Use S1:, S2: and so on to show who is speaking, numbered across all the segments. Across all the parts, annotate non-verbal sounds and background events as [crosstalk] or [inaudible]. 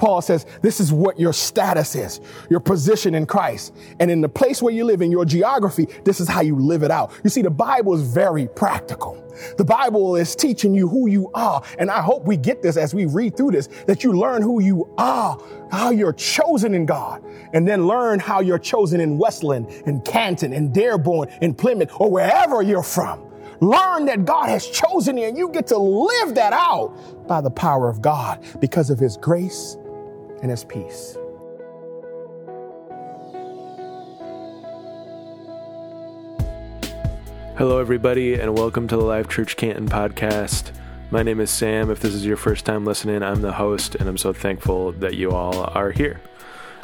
S1: Paul says, this is what your status is, your position in Christ. And in the place where you live, in your geography, this is how you live it out. You see, the Bible is very practical. The Bible is teaching you who you are. And I hope we get this as we read through this, that you learn who you are, how you're chosen in God, and then learn how you're chosen in Westland, in Canton, in Dearborn, in Plymouth, or wherever you're from. Learn that God has chosen you and you get to live that out by the power of God because of his grace and his peace.
S2: Hello, everybody, and welcome to the Life Church Canton podcast. My name is Sam. If this is your first time listening, I'm the host, and I'm so thankful that you all are here.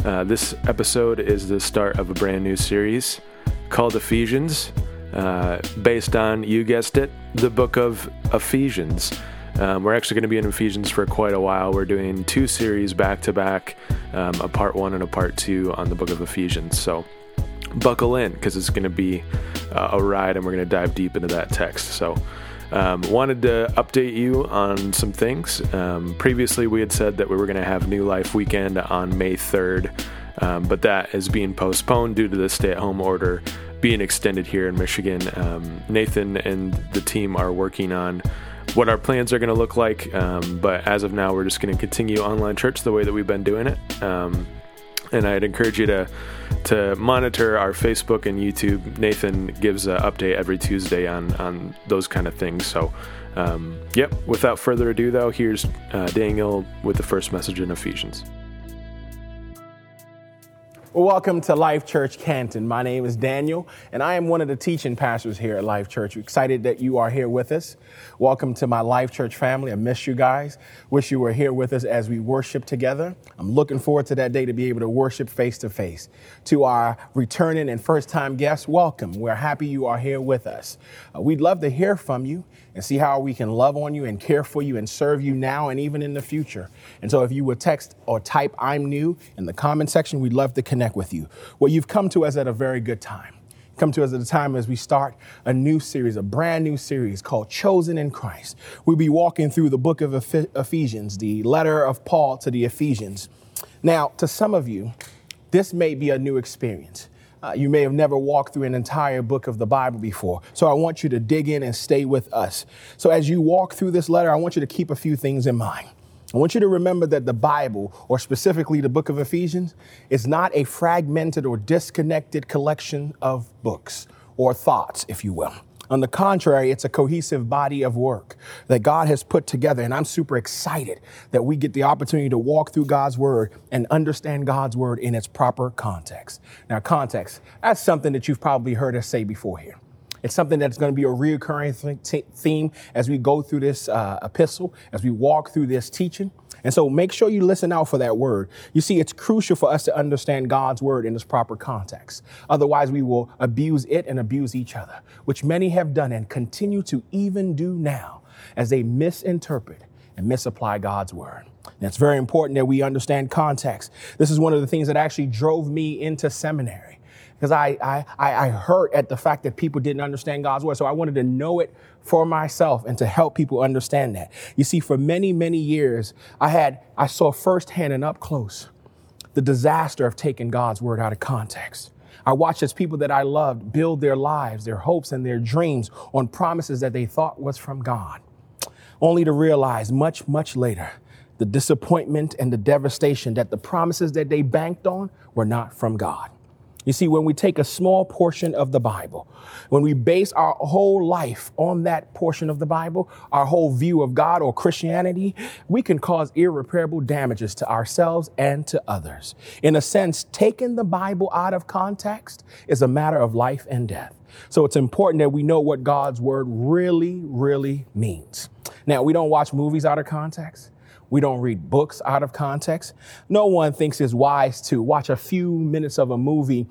S2: Uh, this episode is the start of a brand new series called Ephesians, uh, based on, you guessed it, the book of Ephesians. Um, we're actually going to be in Ephesians for quite a while. We're doing two series back to back, um, a part one and a part two on the book of Ephesians. So buckle in because it's going to be uh, a ride and we're going to dive deep into that text. So, um, wanted to update you on some things. Um, previously, we had said that we were going to have New Life Weekend on May 3rd, um, but that is being postponed due to the stay at home order being extended here in Michigan. Um, Nathan and the team are working on what our plans are going to look like, um, but as of now, we're just going to continue online church the way that we've been doing it. Um, and I'd encourage you to to monitor our Facebook and YouTube. Nathan gives an update every Tuesday on on those kind of things. So, um, yep. Without further ado, though, here's uh, Daniel with the first message in Ephesians.
S1: Well, welcome to Life Church Canton. My name is Daniel, and I am one of the teaching pastors here at Life Church. We're excited that you are here with us. Welcome to my Life Church family. I miss you guys. Wish you were here with us as we worship together. I'm looking forward to that day to be able to worship face to face. To our returning and first time guests, welcome. We're happy you are here with us. Uh, we'd love to hear from you and see how we can love on you and care for you and serve you now and even in the future. And so if you would text or type I'm new in the comment section, we'd love to connect with you. Well, you've come to us at a very good time. Come to us at a time as we start a new series, a brand new series called Chosen in Christ. We'll be walking through the book of Ephesians, the letter of Paul to the Ephesians. Now, to some of you, this may be a new experience. Uh, you may have never walked through an entire book of the Bible before. So I want you to dig in and stay with us. So as you walk through this letter, I want you to keep a few things in mind. I want you to remember that the Bible, or specifically the book of Ephesians, is not a fragmented or disconnected collection of books or thoughts, if you will. On the contrary, it's a cohesive body of work that God has put together. And I'm super excited that we get the opportunity to walk through God's word and understand God's word in its proper context. Now, context, that's something that you've probably heard us say before here. It's something that's going to be a reoccurring th- theme as we go through this uh, epistle, as we walk through this teaching. And so make sure you listen out for that word. You see, it's crucial for us to understand God's word in its proper context. Otherwise, we will abuse it and abuse each other, which many have done and continue to even do now as they misinterpret and misapply God's word. And it's very important that we understand context. This is one of the things that actually drove me into seminary because I, I, I hurt at the fact that people didn't understand God's word. So I wanted to know it for myself and to help people understand that. You see, for many, many years, I had, I saw firsthand and up close the disaster of taking God's word out of context. I watched as people that I loved build their lives, their hopes, and their dreams on promises that they thought was from God, only to realize much, much later the disappointment and the devastation that the promises that they banked on were not from God. You see, when we take a small portion of the Bible, when we base our whole life on that portion of the Bible, our whole view of God or Christianity, we can cause irreparable damages to ourselves and to others. In a sense, taking the Bible out of context is a matter of life and death. So it's important that we know what God's word really, really means. Now, we don't watch movies out of context. We don't read books out of context. No one thinks it's wise to watch a few minutes of a movie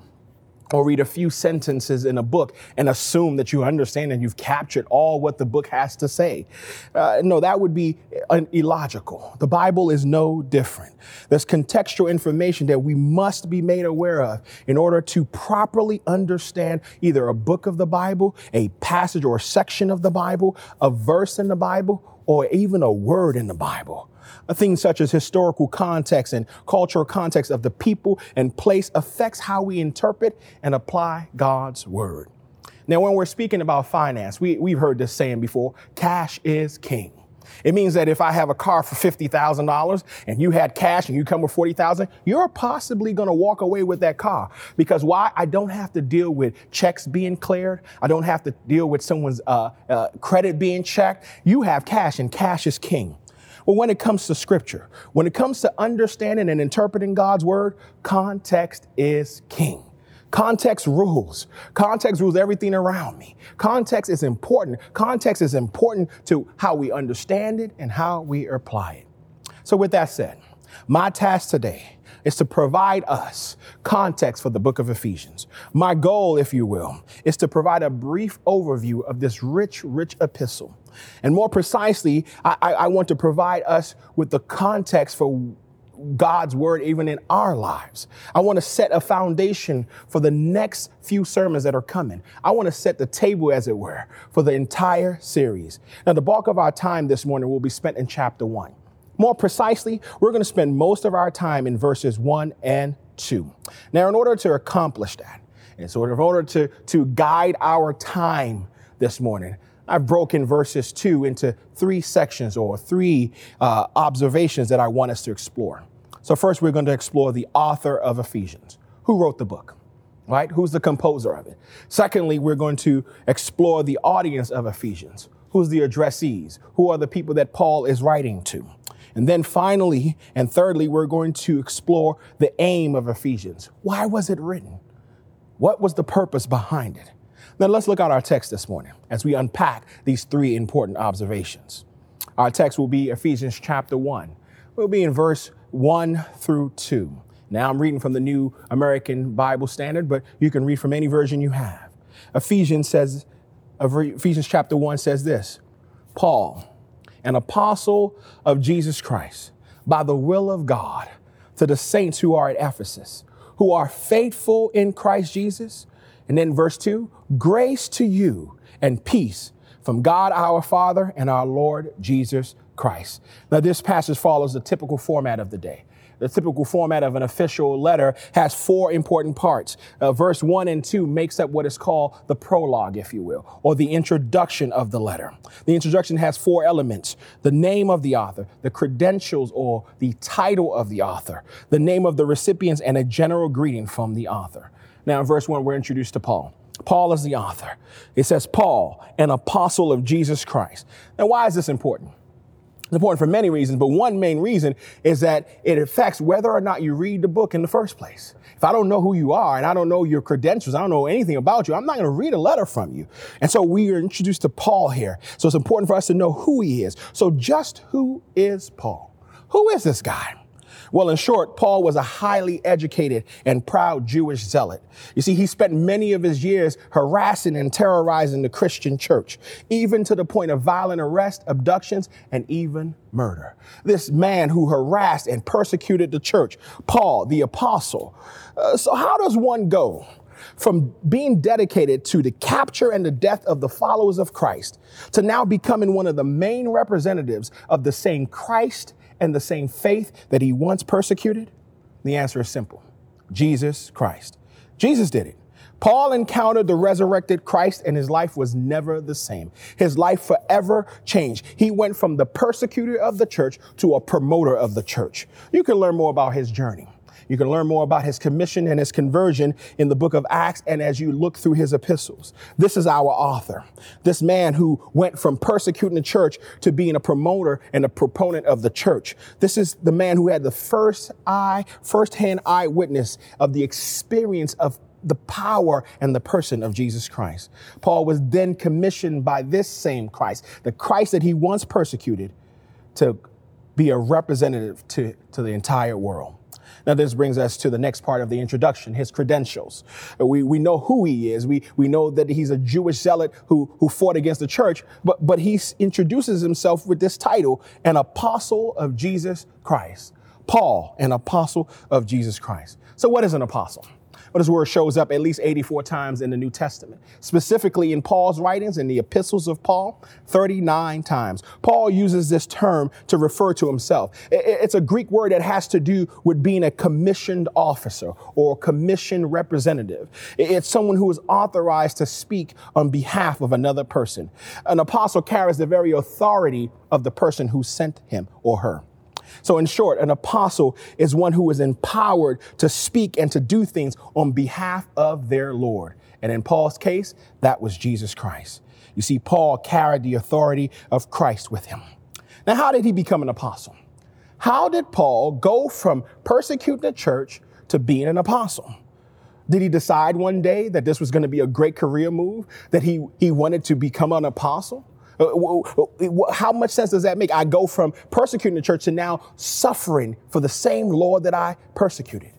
S1: or read a few sentences in a book and assume that you understand and you've captured all what the book has to say. Uh, no, that would be illogical. The Bible is no different. There's contextual information that we must be made aware of in order to properly understand either a book of the Bible, a passage or a section of the Bible, a verse in the Bible, or even a word in the Bible. Things such as historical context and cultural context of the people and place affects how we interpret and apply God's word. Now, when we're speaking about finance, we, we've heard this saying before cash is king. It means that if I have a car for $50,000 and you had cash and you come with 40,000, you're possibly going to walk away with that car. Because why? I don't have to deal with checks being cleared. I don't have to deal with someone's uh, uh, credit being checked. You have cash and cash is king. Well, when it comes to scripture, when it comes to understanding and interpreting God's word, context is king. Context rules. Context rules everything around me. Context is important. Context is important to how we understand it and how we apply it. So, with that said, my task today is to provide us context for the book of Ephesians. My goal, if you will, is to provide a brief overview of this rich, rich epistle. And more precisely, I, I, want to provide us with the context for God's word even in our lives. I want to set a foundation for the next few sermons that are coming. I want to set the table, as it were, for the entire series. Now, the bulk of our time this morning will be spent in chapter one. More precisely, we're going to spend most of our time in verses one and two. Now, in order to accomplish that, in order, in order to, to guide our time this morning, I've broken verses two into three sections or three uh, observations that I want us to explore. So, first, we're going to explore the author of Ephesians. Who wrote the book? Right? Who's the composer of it? Secondly, we're going to explore the audience of Ephesians. Who's the addressees? Who are the people that Paul is writing to? And then finally, and thirdly, we're going to explore the aim of Ephesians. Why was it written? What was the purpose behind it? Now let's look at our text this morning as we unpack these three important observations. Our text will be Ephesians chapter 1. We'll be in verse 1 through 2. Now I'm reading from the New American Bible Standard, but you can read from any version you have. Ephesians says, Ephesians chapter 1 says this Paul, an apostle of Jesus Christ, by the will of God, to the saints who are at Ephesus, who are faithful in Christ Jesus and then verse 2 grace to you and peace from God our Father and our Lord Jesus Christ. Now, this passage follows the typical format of the day. The typical format of an official letter has four important parts. Uh, verse 1 and 2 makes up what is called the prologue, if you will, or the introduction of the letter. The introduction has four elements the name of the author, the credentials or the title of the author, the name of the recipients, and a general greeting from the author. Now, in verse 1, we're introduced to Paul. Paul is the author. It says, Paul, an apostle of Jesus Christ. Now, why is this important? It's important for many reasons, but one main reason is that it affects whether or not you read the book in the first place. If I don't know who you are and I don't know your credentials, I don't know anything about you, I'm not going to read a letter from you. And so we are introduced to Paul here. So it's important for us to know who he is. So just who is Paul? Who is this guy? Well, in short, Paul was a highly educated and proud Jewish zealot. You see, he spent many of his years harassing and terrorizing the Christian church, even to the point of violent arrest, abductions, and even murder. This man who harassed and persecuted the church, Paul, the apostle. Uh, so, how does one go? from being dedicated to the capture and the death of the followers of Christ to now becoming one of the main representatives of the same Christ and the same faith that he once persecuted? The answer is simple Jesus Christ. Jesus did it. Paul encountered the resurrected Christ and his life was never the same. His life forever changed. He went from the persecutor of the church to a promoter of the church. You can learn more about his journey. You can learn more about his commission and his conversion in the book of Acts and as you look through his epistles. This is our author. This man who went from persecuting the church to being a promoter and a proponent of the church. This is the man who had the first eye, first-hand eyewitness of the experience of the power and the person of Jesus Christ. Paul was then commissioned by this same Christ, the Christ that he once persecuted, to be a representative to, to the entire world. Now, this brings us to the next part of the introduction, his credentials. We, we know who he is. We, we know that he's a Jewish zealot who, who fought against the church, but, but he introduces himself with this title, an apostle of Jesus Christ. Paul, an apostle of Jesus Christ. So, what is an apostle? But this word shows up at least 84 times in the New Testament, specifically in Paul's writings in the epistles of Paul, 39 times. Paul uses this term to refer to himself. It's a Greek word that has to do with being a commissioned officer or commissioned representative. It's someone who is authorized to speak on behalf of another person. An apostle carries the very authority of the person who sent him or her. So, in short, an apostle is one who is empowered to speak and to do things on behalf of their Lord. And in Paul's case, that was Jesus Christ. You see, Paul carried the authority of Christ with him. Now, how did he become an apostle? How did Paul go from persecuting the church to being an apostle? Did he decide one day that this was going to be a great career move, that he, he wanted to become an apostle? Uh, how much sense does that make? I go from persecuting the church to now suffering for the same Lord that I persecuted.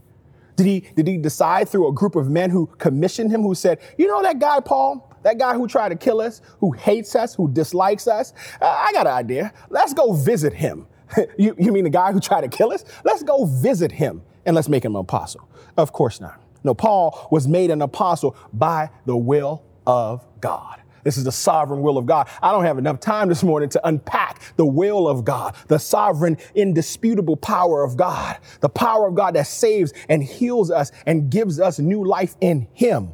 S1: Did he, did he decide through a group of men who commissioned him, who said, you know, that guy, Paul, that guy who tried to kill us, who hates us, who dislikes us? Uh, I got an idea. Let's go visit him. [laughs] you, you mean the guy who tried to kill us? Let's go visit him and let's make him an apostle. Of course not. No, Paul was made an apostle by the will of God. This is the sovereign will of God. I don't have enough time this morning to unpack the will of God, the sovereign, indisputable power of God, the power of God that saves and heals us and gives us new life in Him.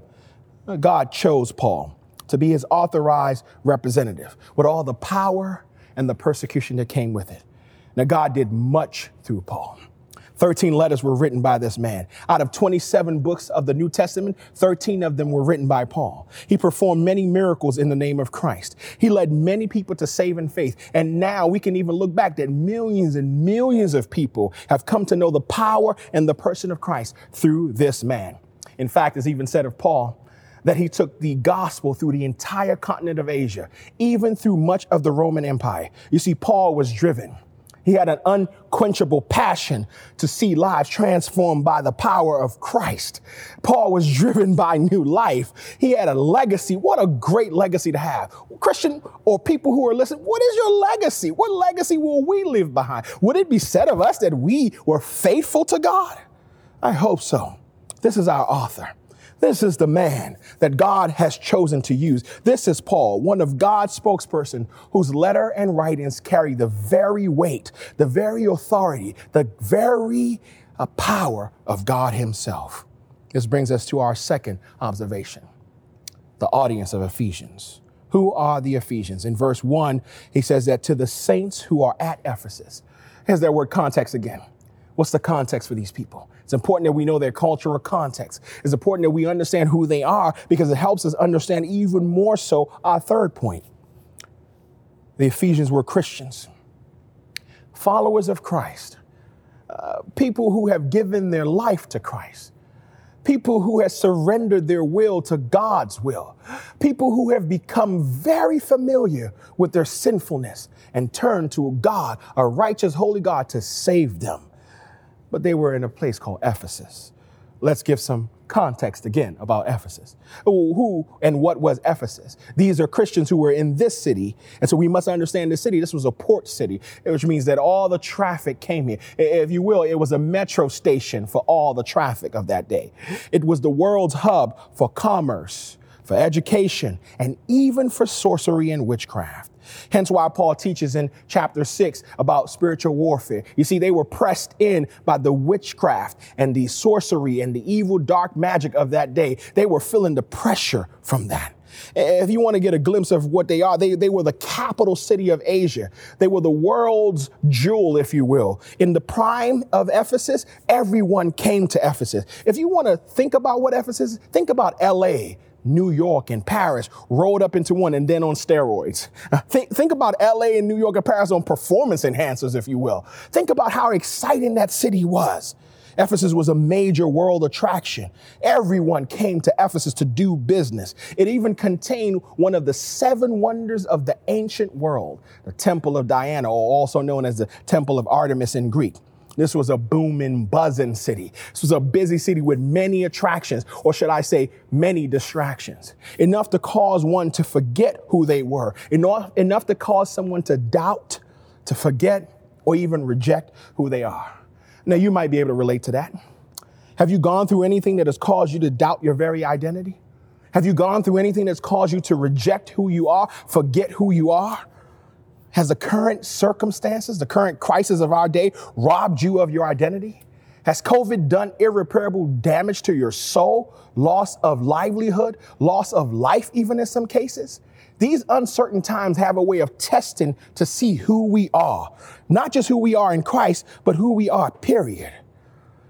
S1: God chose Paul to be his authorized representative with all the power and the persecution that came with it. Now, God did much through Paul. 13 letters were written by this man. Out of 27 books of the New Testament, 13 of them were written by Paul. He performed many miracles in the name of Christ. He led many people to saving faith. And now we can even look back that millions and millions of people have come to know the power and the person of Christ through this man. In fact, it's even said of Paul, that he took the gospel through the entire continent of Asia, even through much of the Roman Empire. You see, Paul was driven he had an unquenchable passion to see lives transformed by the power of Christ. Paul was driven by new life. He had a legacy. What a great legacy to have. Christian or people who are listening, what is your legacy? What legacy will we leave behind? Would it be said of us that we were faithful to God? I hope so. This is our author. This is the man that God has chosen to use. This is Paul, one of God's spokesperson whose letter and writings carry the very weight, the very authority, the very uh, power of God himself. This brings us to our second observation, the audience of Ephesians. Who are the Ephesians? In verse one, he says that to the saints who are at Ephesus. Here's that word context again. What's the context for these people? It's important that we know their cultural context. It's important that we understand who they are because it helps us understand even more so our third point. The Ephesians were Christians, followers of Christ, uh, people who have given their life to Christ, people who have surrendered their will to God's will, people who have become very familiar with their sinfulness and turned to God, a righteous, holy God, to save them but they were in a place called Ephesus. Let's give some context again about Ephesus. Who and what was Ephesus? These are Christians who were in this city. And so we must understand this city. This was a port city, which means that all the traffic came here. If you will, it was a metro station for all the traffic of that day. It was the world's hub for commerce, for education, and even for sorcery and witchcraft. Hence why Paul teaches in chapter six about spiritual warfare. You see, they were pressed in by the witchcraft and the sorcery and the evil dark magic of that day. They were feeling the pressure from that. If you want to get a glimpse of what they are, they, they were the capital city of Asia. They were the world's jewel, if you will. In the prime of Ephesus, everyone came to Ephesus. If you want to think about what Ephesus is, think about LA, New York and Paris rolled up into one and then on steroids. [laughs] Think, think about LA and New York and Paris on performance enhancers, if you will. Think about how exciting that city was. Ephesus was a major world attraction. Everyone came to Ephesus to do business. It even contained one of the seven wonders of the ancient world, the Temple of Diana, or also known as the Temple of Artemis in Greek. This was a booming, buzzing city. This was a busy city with many attractions, or should I say, many distractions. Enough to cause one to forget who they were, enough, enough to cause someone to doubt, to forget, or even reject who they are. Now, you might be able to relate to that. Have you gone through anything that has caused you to doubt your very identity? Have you gone through anything that's caused you to reject who you are, forget who you are? Has the current circumstances, the current crisis of our day robbed you of your identity? Has COVID done irreparable damage to your soul, loss of livelihood, loss of life, even in some cases? These uncertain times have a way of testing to see who we are, not just who we are in Christ, but who we are, period.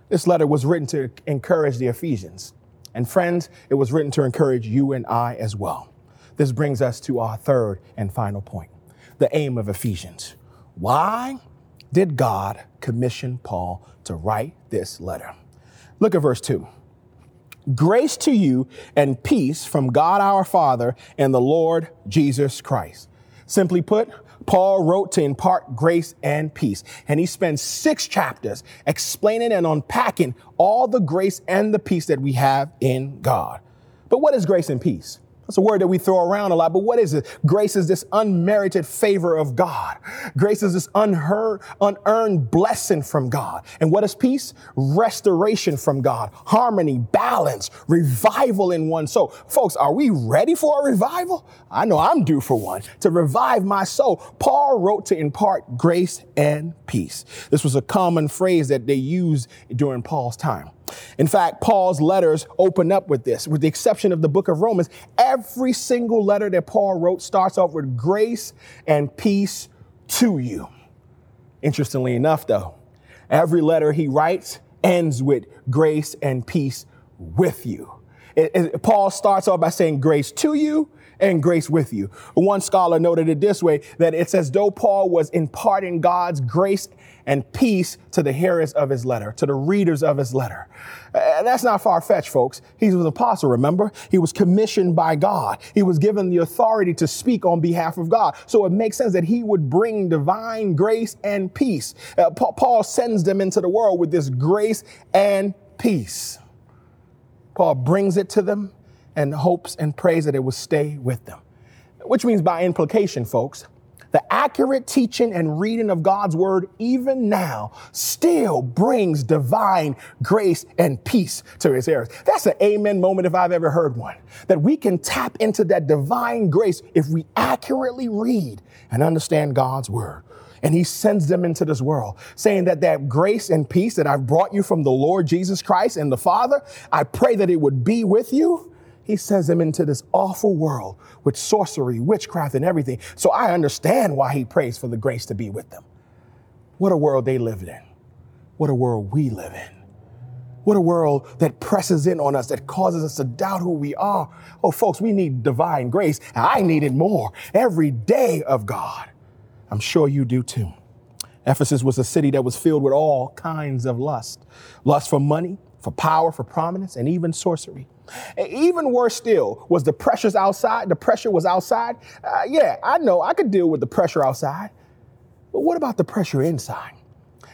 S1: This letter was written to encourage the Ephesians. And friends, it was written to encourage you and I as well. This brings us to our third and final point the aim of Ephesians. Why did God commission Paul to write this letter? Look at verse 2. Grace to you and peace from God our Father and the Lord Jesus Christ. Simply put, Paul wrote to impart grace and peace. And he spends six chapters explaining and unpacking all the grace and the peace that we have in God. But what is grace and peace? That's a word that we throw around a lot, but what is it? Grace is this unmerited favor of God. Grace is this unheard, unearned blessing from God. And what is peace? Restoration from God, harmony, balance, revival in one soul. Folks, are we ready for a revival? I know I'm due for one. To revive my soul, Paul wrote to impart grace and peace. This was a common phrase that they used during Paul's time. In fact, Paul's letters open up with this, with the exception of the book of Romans. Every single letter that Paul wrote starts off with grace and peace to you. Interestingly enough, though, every letter he writes ends with grace and peace with you. It, it, Paul starts off by saying grace to you and grace with you. One scholar noted it this way that it's as though Paul was imparting God's grace and peace to the hearers of his letter, to the readers of his letter. And that's not far fetched, folks. He was an apostle, remember? He was commissioned by God. He was given the authority to speak on behalf of God. So it makes sense that he would bring divine grace and peace. Uh, Paul sends them into the world with this grace and peace. Paul brings it to them and hopes and prays that it will stay with them. Which means, by implication, folks, the accurate teaching and reading of God's word, even now, still brings divine grace and peace to his heirs. That's an amen moment if I've ever heard one. That we can tap into that divine grace if we accurately read and understand God's word. And he sends them into this world saying that that grace and peace that I've brought you from the Lord Jesus Christ and the Father, I pray that it would be with you he sends them into this awful world with sorcery, witchcraft, and everything. So I understand why he prays for the grace to be with them. What a world they lived in. What a world we live in. What a world that presses in on us, that causes us to doubt who we are. Oh, folks, we need divine grace. I need it more every day of God. I'm sure you do too. Ephesus was a city that was filled with all kinds of lust lust for money, for power, for prominence, and even sorcery. And even worse still was the pressures outside. The pressure was outside. Uh, yeah, I know I could deal with the pressure outside. But what about the pressure inside?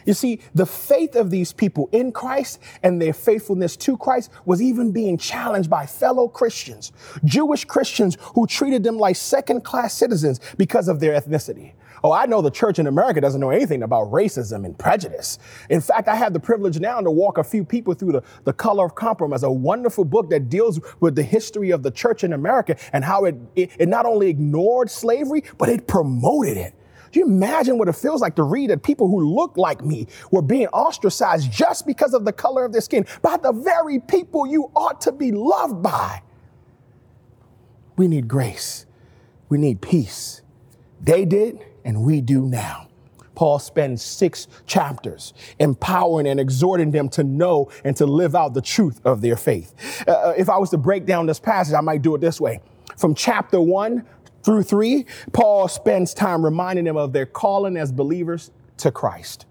S1: You see, the faith of these people in Christ and their faithfulness to Christ was even being challenged by fellow Christians, Jewish Christians who treated them like second class citizens because of their ethnicity. Oh, I know the church in America doesn't know anything about racism and prejudice. In fact, I have the privilege now to walk a few people through the, the Color of Compromise, a wonderful book that deals with the history of the church in America and how it, it, it not only ignored slavery, but it promoted it. Do you imagine what it feels like to read that people who look like me were being ostracized just because of the color of their skin by the very people you ought to be loved by? We need grace. We need peace. They did, and we do now. Paul spends six chapters empowering and exhorting them to know and to live out the truth of their faith. Uh, uh, if I was to break down this passage, I might do it this way. From chapter one through three, Paul spends time reminding them of their calling as believers to Christ.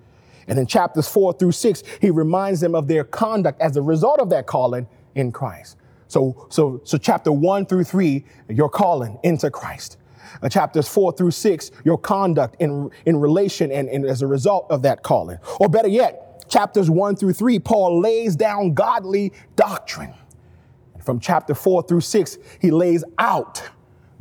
S1: And in chapters four through six, he reminds them of their conduct as a result of that calling in Christ. So, so, so chapter one through three, your calling into Christ uh, chapters four through six, your conduct in, in relation and, and as a result of that calling. Or better yet, chapters one through three, Paul lays down godly doctrine. From chapter four through six, he lays out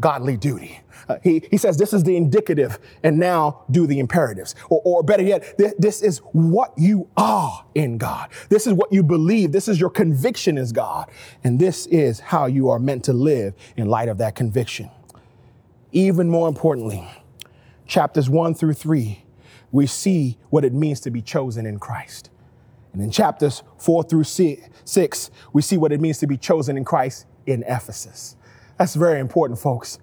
S1: godly duty. Uh, he, he says this is the indicative and now do the imperatives. Or, or better yet, th- this is what you are in God. This is what you believe. This is your conviction as God. And this is how you are meant to live in light of that conviction. Even more importantly, chapters one through three, we see what it means to be chosen in Christ. And in chapters four through six, we see what it means to be chosen in Christ in Ephesus. That's very important, folks.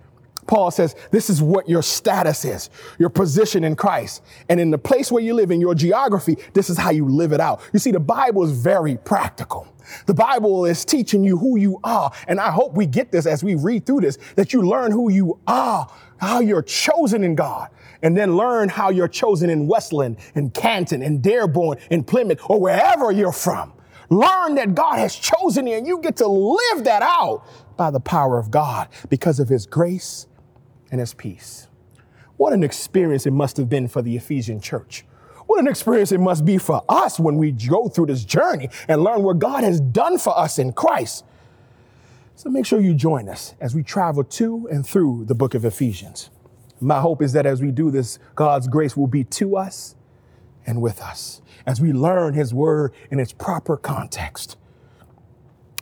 S1: Paul says this is what your status is, your position in Christ. And in the place where you live, in your geography, this is how you live it out. You see, the Bible is very practical. The Bible is teaching you who you are. And I hope we get this as we read through this, that you learn who you are, how you're chosen in God, and then learn how you're chosen in Westland, in Canton, in Dearborn, in Plymouth, or wherever you're from. Learn that God has chosen you and you get to live that out by the power of God because of his grace and his peace. What an experience it must have been for the Ephesian church. What an experience it must be for us when we go through this journey and learn what God has done for us in Christ. So make sure you join us as we travel to and through the book of Ephesians. My hope is that as we do this, God's grace will be to us and with us as we learn His word in its proper context.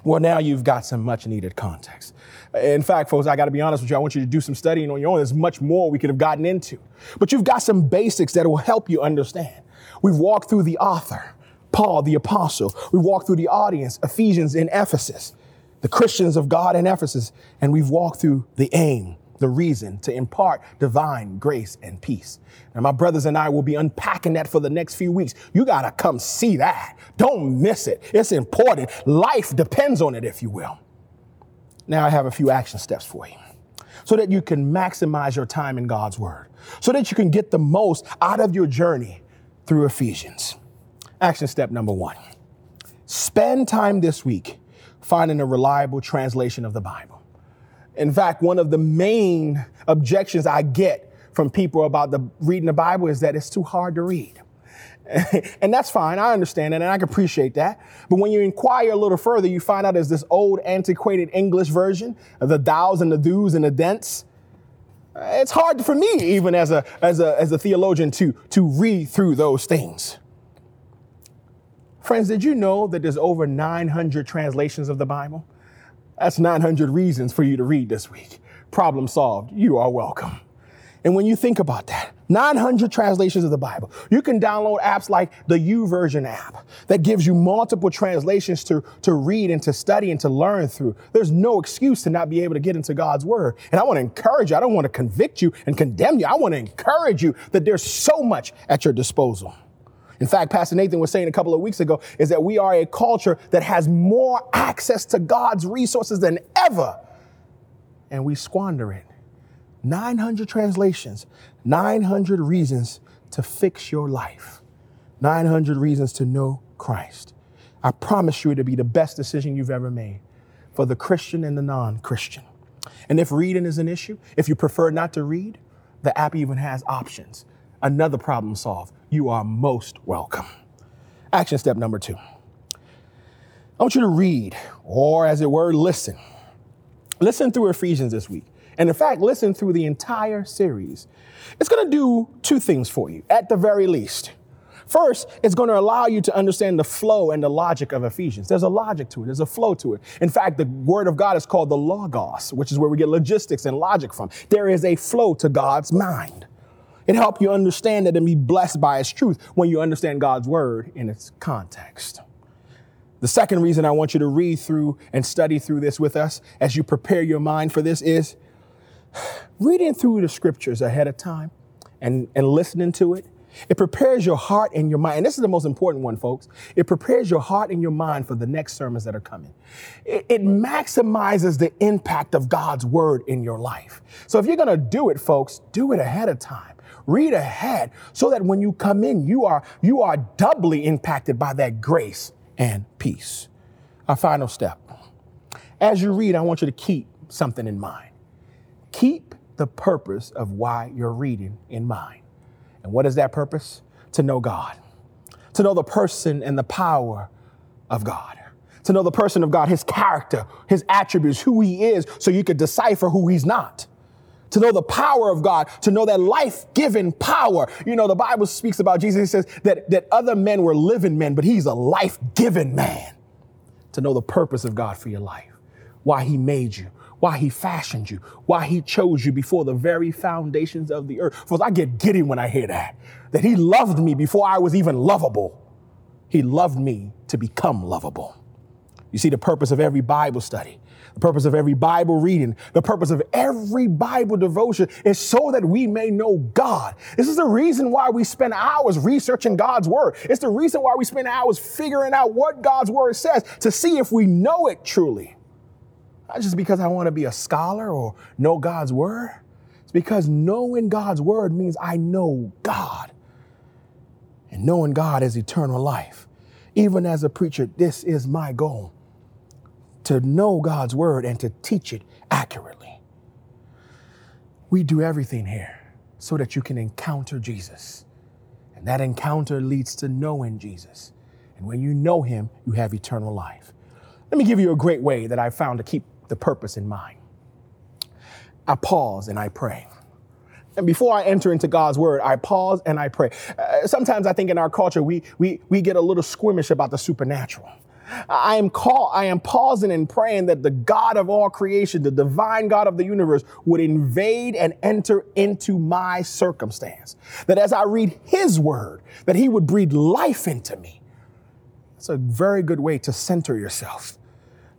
S1: Well, now you've got some much needed context. In fact, folks, I got to be honest with you. I want you to do some studying on your own. There's much more we could have gotten into. But you've got some basics that will help you understand. We've walked through the author, Paul the apostle. We walked through the audience, Ephesians in Ephesus, the Christians of God in Ephesus, and we've walked through the aim, the reason to impart divine grace and peace. And my brothers and I will be unpacking that for the next few weeks. You got to come see that. Don't miss it. It's important. Life depends on it, if you will. Now I have a few action steps for you so that you can maximize your time in God's word, so that you can get the most out of your journey through Ephesians. Action step number one spend time this week finding a reliable translation of the Bible. In fact, one of the main objections I get from people about the reading the Bible is that it's too hard to read. [laughs] and that's fine. I understand that and I can appreciate that. But when you inquire a little further, you find out there's this old antiquated English version of the thous and the do's and the dents. It's hard for me, even as a, as a, as a theologian, to, to read through those things. Friends, did you know that there's over 900 translations of the Bible? That's 900 reasons for you to read this week. Problem solved. You are welcome. And when you think about that, 900 translations of the Bible. You can download apps like the YouVersion app that gives you multiple translations to, to read and to study and to learn through. There's no excuse to not be able to get into God's word. And I want to encourage you. I don't want to convict you and condemn you. I want to encourage you that there's so much at your disposal. In fact, Pastor Nathan was saying a couple of weeks ago is that we are a culture that has more access to God's resources than ever. And we squander it 900 translations, 900 reasons to fix your life, 900 reasons to know Christ. I promise you it'll be the best decision you've ever made for the Christian and the non Christian. And if reading is an issue, if you prefer not to read, the app even has options. Another problem solved. You are most welcome. Action step number two. I want you to read, or as it were, listen. Listen through Ephesians this week. And in fact, listen through the entire series. It's going to do two things for you, at the very least. First, it's going to allow you to understand the flow and the logic of Ephesians. There's a logic to it, there's a flow to it. In fact, the word of God is called the Logos, which is where we get logistics and logic from. There is a flow to God's mind. It helps you understand it and be blessed by its truth when you understand God's word in its context. The second reason I want you to read through and study through this with us as you prepare your mind for this is [sighs] reading through the scriptures ahead of time and, and listening to it, it prepares your heart and your mind. And this is the most important one, folks. It prepares your heart and your mind for the next sermons that are coming. It, it maximizes the impact of God's word in your life. So if you're going to do it, folks, do it ahead of time. Read ahead so that when you come in, you are, you are doubly impacted by that grace and peace. Our final step. As you read, I want you to keep something in mind. Keep the purpose of why you're reading in mind. And what is that purpose? To know God, to know the person and the power of God, to know the person of God, his character, his attributes, who he is, so you could decipher who he's not. To know the power of God, to know that life giving power. You know, the Bible speaks about Jesus. It says that, that other men were living men, but he's a life giving man. To know the purpose of God for your life, why he made you, why he fashioned you, why he chose you before the very foundations of the earth. For I get giddy when I hear that, that he loved me before I was even lovable. He loved me to become lovable. You see, the purpose of every Bible study the purpose of every Bible reading, the purpose of every Bible devotion is so that we may know God. This is the reason why we spend hours researching God's word. It's the reason why we spend hours figuring out what God's word says to see if we know it truly. Not just because I want to be a scholar or know God's word. It's because knowing God's word means I know God. And knowing God is eternal life. Even as a preacher, this is my goal to know God's word and to teach it accurately. We do everything here so that you can encounter Jesus. And that encounter leads to knowing Jesus. And when you know him, you have eternal life. Let me give you a great way that I found to keep the purpose in mind. I pause and I pray. And before I enter into God's word, I pause and I pray. Uh, sometimes I think in our culture, we, we, we get a little squeamish about the supernatural. I am call, I am pausing and praying that the God of all creation, the divine God of the universe would invade and enter into my circumstance. That as I read his word, that he would breathe life into me. That's a very good way to center yourself,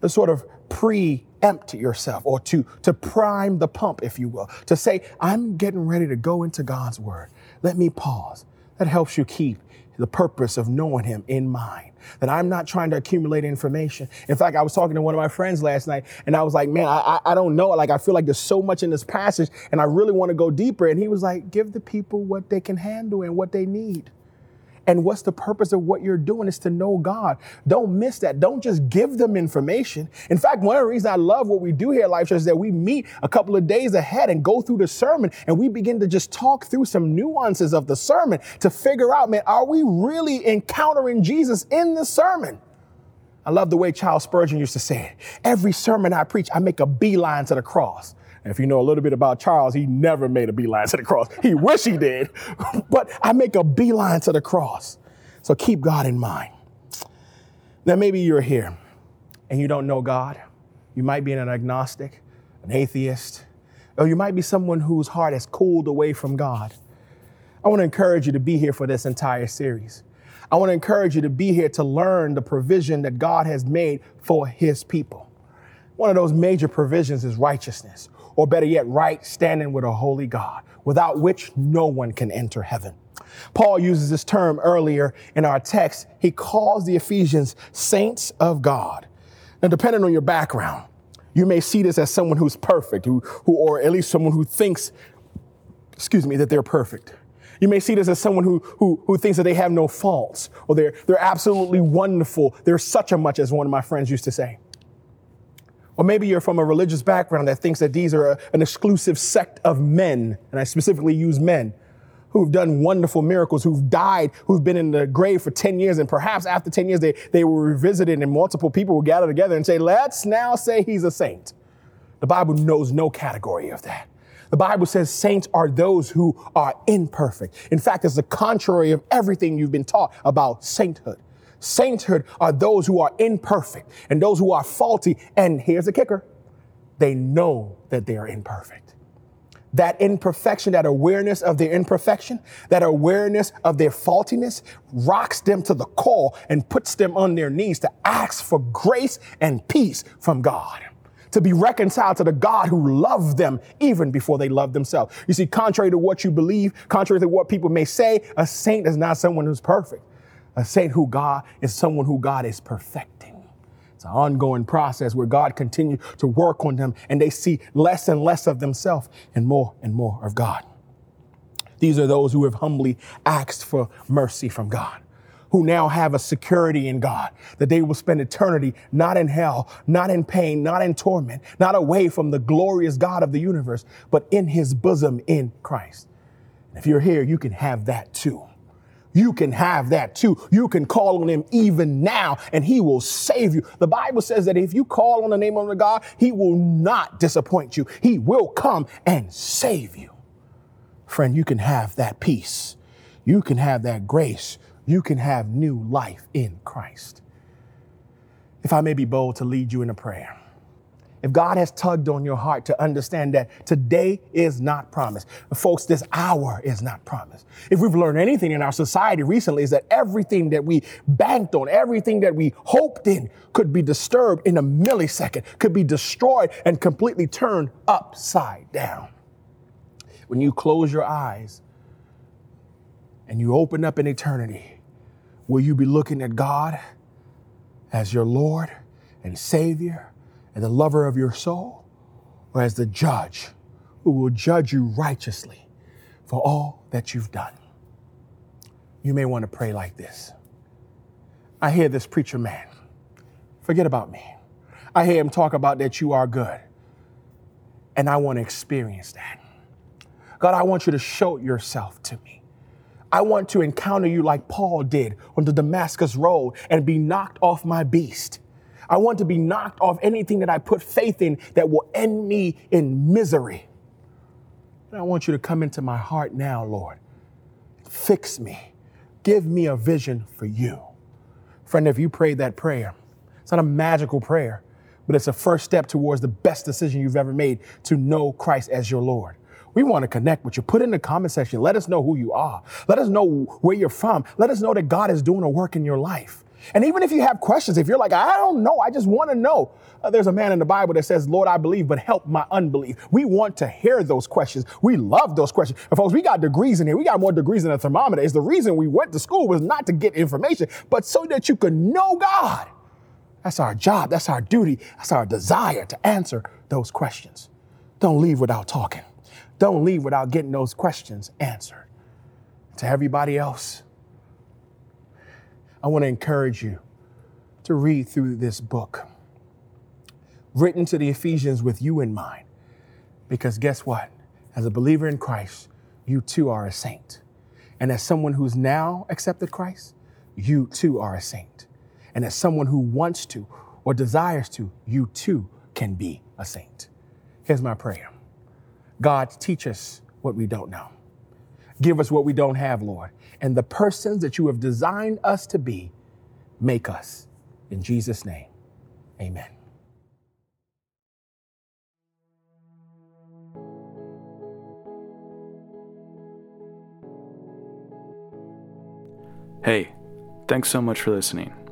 S1: to sort of preempt yourself or to, to prime the pump, if you will, to say, I'm getting ready to go into God's word. Let me pause. That helps you keep the purpose of knowing him in mind. That I'm not trying to accumulate information. In fact, I was talking to one of my friends last night and I was like, man, I, I don't know. Like, I feel like there's so much in this passage and I really want to go deeper. And he was like, give the people what they can handle and what they need. And what's the purpose of what you're doing is to know God. Don't miss that. Don't just give them information. In fact, one of the reasons I love what we do here at Life Church is that we meet a couple of days ahead and go through the sermon and we begin to just talk through some nuances of the sermon to figure out, man, are we really encountering Jesus in the sermon? I love the way Charles Spurgeon used to say it. Every sermon I preach, I make a beeline to the cross. And if you know a little bit about Charles, he never made a beeline to the cross. He wish he did, [laughs] but I make a beeline to the cross. So keep God in mind. Now, maybe you're here and you don't know God. You might be an agnostic, an atheist, or you might be someone whose heart has cooled away from God. I want to encourage you to be here for this entire series. I want to encourage you to be here to learn the provision that God has made for his people. One of those major provisions is righteousness or better yet, right standing with a holy God, without which no one can enter heaven. Paul uses this term earlier in our text. He calls the Ephesians saints of God. Now, depending on your background, you may see this as someone who's perfect, who, who or at least someone who thinks, excuse me, that they're perfect. You may see this as someone who, who, who thinks that they have no faults or they're, they're absolutely wonderful. They're such a much, as one of my friends used to say. Or maybe you're from a religious background that thinks that these are a, an exclusive sect of men, and I specifically use men, who've done wonderful miracles, who've died, who've been in the grave for 10 years, and perhaps after 10 years they, they were revisited and multiple people will gather together and say, let's now say he's a saint. The Bible knows no category of that. The Bible says saints are those who are imperfect. In fact, it's the contrary of everything you've been taught about sainthood. Sainthood are those who are imperfect and those who are faulty. And here's the kicker they know that they are imperfect. That imperfection, that awareness of their imperfection, that awareness of their faultiness rocks them to the core and puts them on their knees to ask for grace and peace from God to be reconciled to the God who loved them even before they loved themselves. You see, contrary to what you believe, contrary to what people may say, a saint is not someone who's perfect. Uh, a saint who God is someone who God is perfecting. It's an ongoing process where God continues to work on them and they see less and less of themselves and more and more of God. These are those who have humbly asked for mercy from God, who now have a security in God that they will spend eternity not in hell, not in pain, not in torment, not away from the glorious God of the universe, but in his bosom in Christ. if you're here, you can have that too. You can have that too. You can call on him even now and he will save you. The Bible says that if you call on the name of the God, he will not disappoint you. He will come and save you. Friend, you can have that peace. You can have that grace. You can have new life in Christ. If I may be bold to lead you in a prayer if God has tugged on your heart to understand that today is not promised, folks, this hour is not promised. If we've learned anything in our society recently, is that everything that we banked on, everything that we hoped in, could be disturbed in a millisecond, could be destroyed and completely turned upside down. When you close your eyes and you open up in eternity, will you be looking at God as your Lord and Savior? And the lover of your soul, or as the judge who will judge you righteously for all that you've done. You may want to pray like this. I hear this preacher man. Forget about me. I hear him talk about that you are good. And I want to experience that. God, I want you to show yourself to me. I want to encounter you like Paul did on the Damascus Road and be knocked off my beast I want to be knocked off anything that I put faith in that will end me in misery. And I want you to come into my heart now, Lord. Fix me. Give me a vision for you. Friend, if you prayed that prayer, it's not a magical prayer, but it's a first step towards the best decision you've ever made to know Christ as your Lord. We want to connect with you. Put in the comment section. Let us know who you are. Let us know where you're from. Let us know that God is doing a work in your life. And even if you have questions, if you're like, I don't know, I just want to know. Uh, there's a man in the Bible that says, Lord, I believe, but help my unbelief. We want to hear those questions. We love those questions. And folks, we got degrees in here. We got more degrees than a thermometer. It's the reason we went to school was not to get information, but so that you could know God. That's our job. That's our duty. That's our desire to answer those questions. Don't leave without talking. Don't leave without getting those questions answered. To everybody else, I want to encourage you to read through this book, written to the Ephesians with you in mind. Because guess what? As a believer in Christ, you too are a saint. And as someone who's now accepted Christ, you too are a saint. And as someone who wants to or desires to, you too can be a saint. Here's my prayer God, teach us what we don't know. Give us what we don't have, Lord and the persons that you have designed us to be, make us. In Jesus' name, amen.
S2: Hey, thanks so much for listening.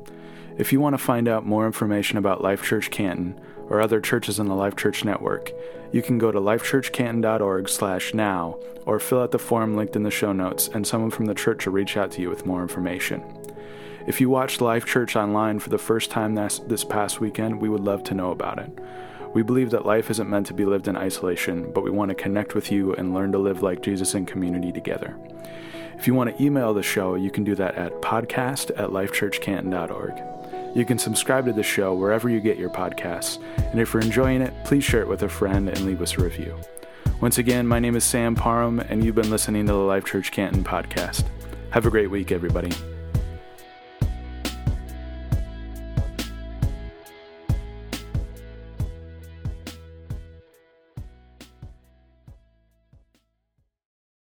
S2: If you want to find out more information about Life Church Canton or other churches in the Life Church Network, you can go to lifechurchcanton.org slash now or fill out the form linked in the show notes and someone from the church will reach out to you with more information. If you watched Life Church online for the first time this, this past weekend, we would love to know about it. We believe that life isn't meant to be lived in isolation, but we want to connect with you and learn to live like Jesus in community together. If you want to email the show, you can do that at podcast at lifechurchcanton.org. You can subscribe to the show wherever you get your podcasts, and if you're enjoying it, please share it with a friend and leave us a review. Once again, my name is Sam Parham, and you've been listening to the Life Church Canton podcast. Have a great week, everybody.